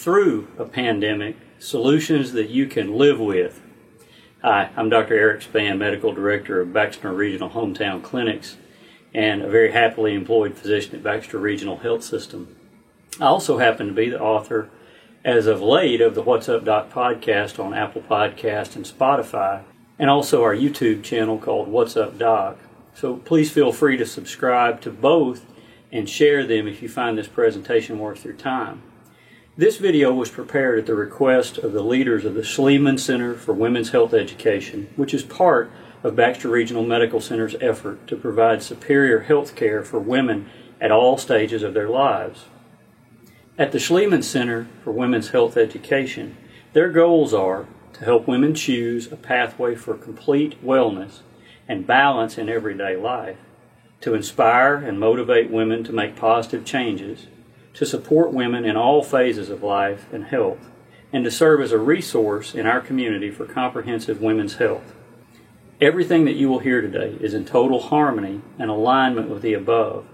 Through a Pandemic Solutions That You Can Live With. Hi, I'm Dr. Eric Spann, Medical Director of Baxter Regional Hometown Clinics and a very happily employed physician at Baxter Regional Health System. I also happen to be the author, as of late, of the What's Up Doc podcast on Apple Podcast and Spotify, and also our YouTube channel called What's Up Doc. So please feel free to subscribe to both and share them if you find this presentation worth your time. This video was prepared at the request of the leaders of the Schliemann Center for Women's Health Education, which is part of Baxter Regional Medical Center's effort to provide superior health care for women at all stages of their lives. At the Schliemann Center for Women's Health Education, their goals are to help women choose a pathway for complete wellness and balance in everyday life, to inspire and motivate women to make positive changes, to support women in all phases of life and health, and to serve as a resource in our community for comprehensive women's health. Everything that you will hear today is in total harmony and alignment with the above.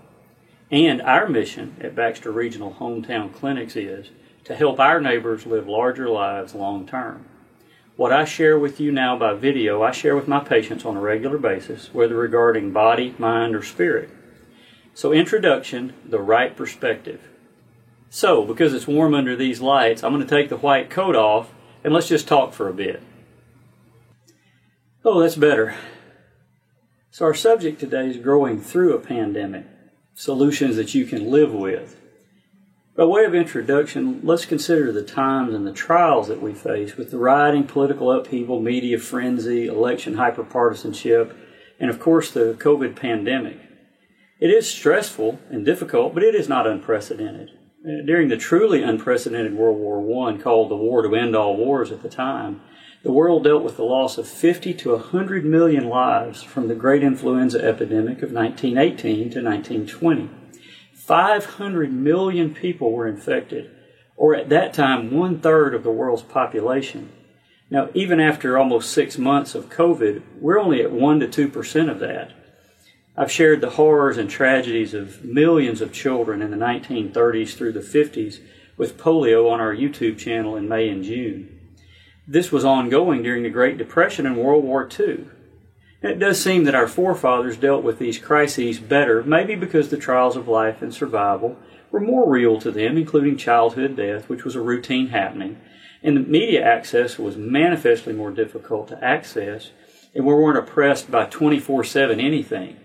And our mission at Baxter Regional Hometown Clinics is to help our neighbors live larger lives long term. What I share with you now by video, I share with my patients on a regular basis, whether regarding body, mind, or spirit. So, introduction the right perspective. So, because it's warm under these lights, I'm going to take the white coat off and let's just talk for a bit. Oh, that's better. So, our subject today is growing through a pandemic solutions that you can live with. By way of introduction, let's consider the times and the trials that we face with the rioting, political upheaval, media frenzy, election hyperpartisanship, and of course the COVID pandemic. It is stressful and difficult, but it is not unprecedented. During the truly unprecedented World War I, called the war to end all wars at the time, the world dealt with the loss of 50 to 100 million lives from the great influenza epidemic of 1918 to 1920. 500 million people were infected, or at that time, one third of the world's population. Now, even after almost six months of COVID, we're only at 1 to 2% of that. I've shared the horrors and tragedies of millions of children in the 1930s through the 50s with polio on our YouTube channel in May and June. This was ongoing during the Great Depression and World War II. it does seem that our forefathers dealt with these crises better, maybe because the trials of life and survival were more real to them, including childhood death, which was a routine happening, and the media access was manifestly more difficult to access, and we weren't oppressed by 24 7 anything.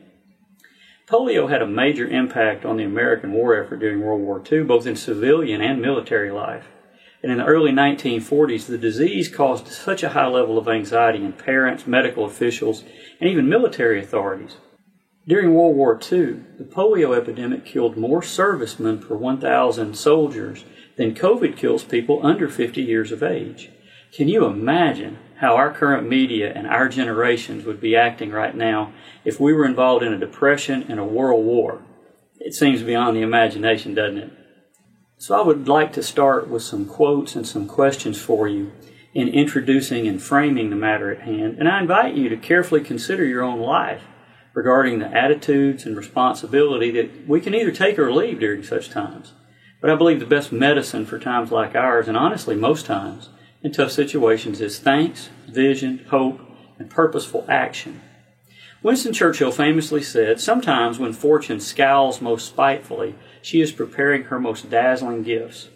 Polio had a major impact on the American war effort during World War II, both in civilian and military life. And in the early 1940s, the disease caused such a high level of anxiety in parents, medical officials, and even military authorities. During World War II, the polio epidemic killed more servicemen per 1,000 soldiers than COVID kills people under 50 years of age. Can you imagine how our current media and our generations would be acting right now if we were involved in a depression and a world war? It seems beyond the imagination, doesn't it? So I would like to start with some quotes and some questions for you in introducing and framing the matter at hand. And I invite you to carefully consider your own life regarding the attitudes and responsibility that we can either take or leave during such times. But I believe the best medicine for times like ours, and honestly most times in tough situations, is thanks, vision, hope, and purposeful action. Winston Churchill famously said, Sometimes when fortune scowls most spitefully, she is preparing her most dazzling gifts.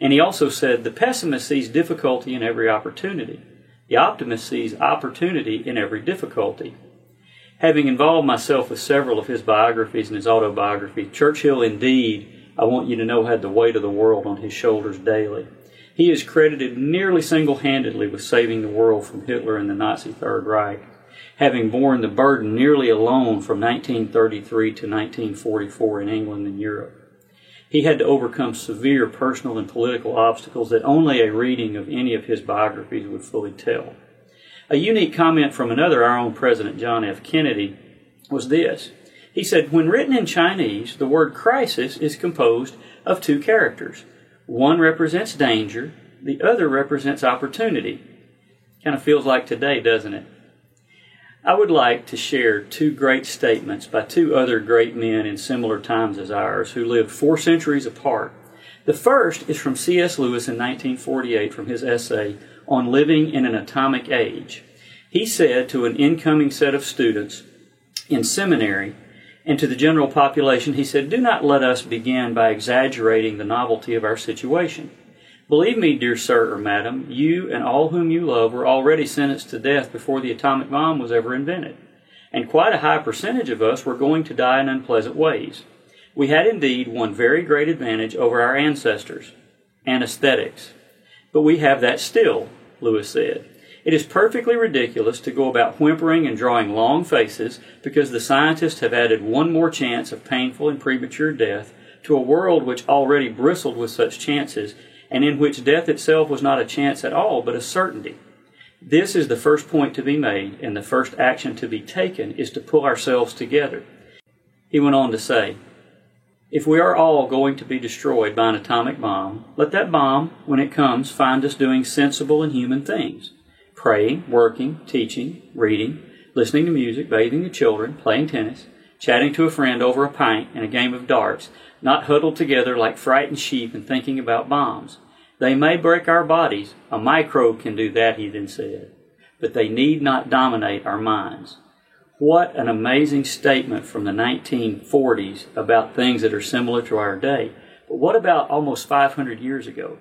And he also said, The pessimist sees difficulty in every opportunity. The optimist sees opportunity in every difficulty. Having involved myself with several of his biographies and his autobiography, Churchill indeed, I want you to know, had the weight of the world on his shoulders daily. He is credited nearly single handedly with saving the world from Hitler and the Nazi Third Reich, having borne the burden nearly alone from 1933 to 1944 in England and Europe. He had to overcome severe personal and political obstacles that only a reading of any of his biographies would fully tell. A unique comment from another, our own President John F. Kennedy, was this. He said, When written in Chinese, the word crisis is composed of two characters. One represents danger, the other represents opportunity. Kind of feels like today, doesn't it? I would like to share two great statements by two other great men in similar times as ours who lived four centuries apart. The first is from C.S. Lewis in 1948 from his essay on living in an atomic age. He said to an incoming set of students in seminary and to the general population, he said, Do not let us begin by exaggerating the novelty of our situation. Believe me, dear sir or madam, you and all whom you love were already sentenced to death before the atomic bomb was ever invented. And quite a high percentage of us were going to die in unpleasant ways. We had indeed one very great advantage over our ancestors anesthetics. But we have that still, Lewis said. It is perfectly ridiculous to go about whimpering and drawing long faces because the scientists have added one more chance of painful and premature death to a world which already bristled with such chances and in which death itself was not a chance at all but a certainty. This is the first point to be made, and the first action to be taken is to pull ourselves together. He went on to say, If we are all going to be destroyed by an atomic bomb, let that bomb, when it comes, find us doing sensible and human things praying, working, teaching, reading, listening to music, bathing the children, playing tennis, chatting to a friend over a pint and a game of darts, not huddled together like frightened sheep and thinking about bombs. They may break our bodies. A microbe can do that, he then said. But they need not dominate our minds. What an amazing statement from the 1940s about things that are similar to our day. But what about almost 500 years ago?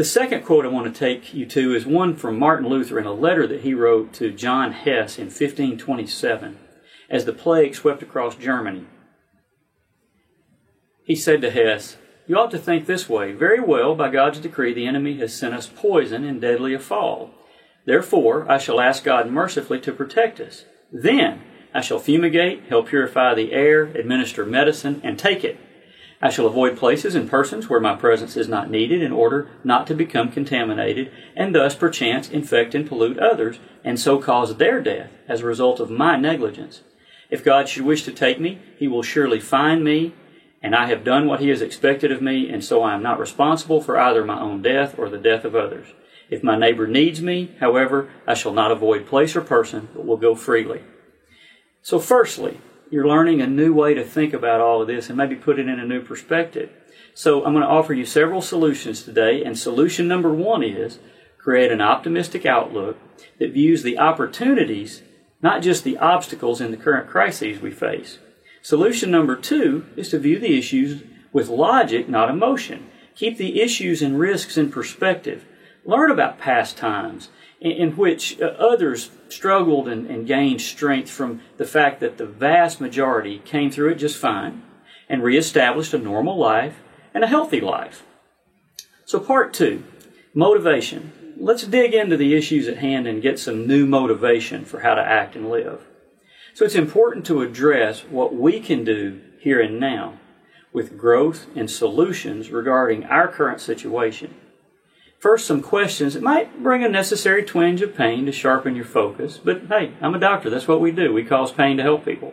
The second quote I want to take you to is one from Martin Luther in a letter that he wrote to John Hess in 1527 as the plague swept across Germany. He said to Hess, You ought to think this way. Very well, by God's decree, the enemy has sent us poison and deadly a fall. Therefore, I shall ask God mercifully to protect us. Then I shall fumigate, help purify the air, administer medicine, and take it. I shall avoid places and persons where my presence is not needed in order not to become contaminated and thus perchance infect and pollute others and so cause their death as a result of my negligence. If God should wish to take me, he will surely find me and I have done what he has expected of me and so I am not responsible for either my own death or the death of others. If my neighbor needs me, however, I shall not avoid place or person, but will go freely. So firstly, you're learning a new way to think about all of this and maybe put it in a new perspective. So I'm going to offer you several solutions today, and solution number one is create an optimistic outlook that views the opportunities, not just the obstacles in the current crises we face. Solution number two is to view the issues with logic, not emotion. Keep the issues and risks in perspective. Learn about past times in, which uh, others struggled and, and gained strength from the fact that the vast majority came through it just fine and reestablished a normal life and a healthy life. So, part two motivation. Let's dig into the issues at hand and get some new motivation for how to act and live. So, it's important to address what we can do here and now with growth and solutions regarding our current situation. First, some questions It might bring a necessary twinge of pain to sharpen your focus, but hey, I'm a doctor. That's what we do. We cause pain to help people.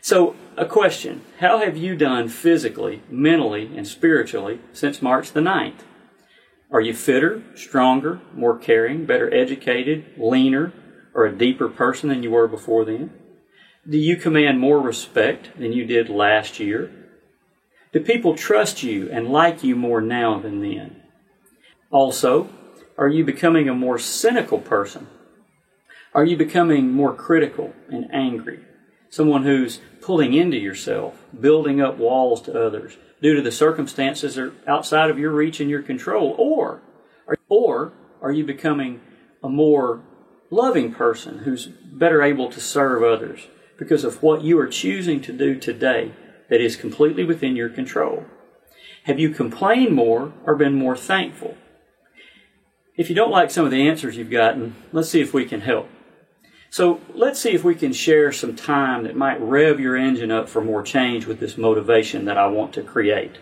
So, a question How have you done physically, mentally, and spiritually since March the 9th? Are you fitter, stronger, more caring, better educated, leaner, or a deeper person than you were before then? Do you command more respect than you did last year? Do people trust you and like you more now than then? Also, are you becoming a more cynical person? Are you becoming more critical and angry? Someone who's pulling into yourself, building up walls to others due to the circumstances that are outside of your reach and your control? Or, or are you becoming a more loving person who's better able to serve others because of what you are choosing to do today that is completely within your control? Have you complained more or been more thankful? If you don't like some of the answers you've gotten, let's see if we can help. So let's see if we can share some time that might rev your engine up for more change with this motivation that I want to create.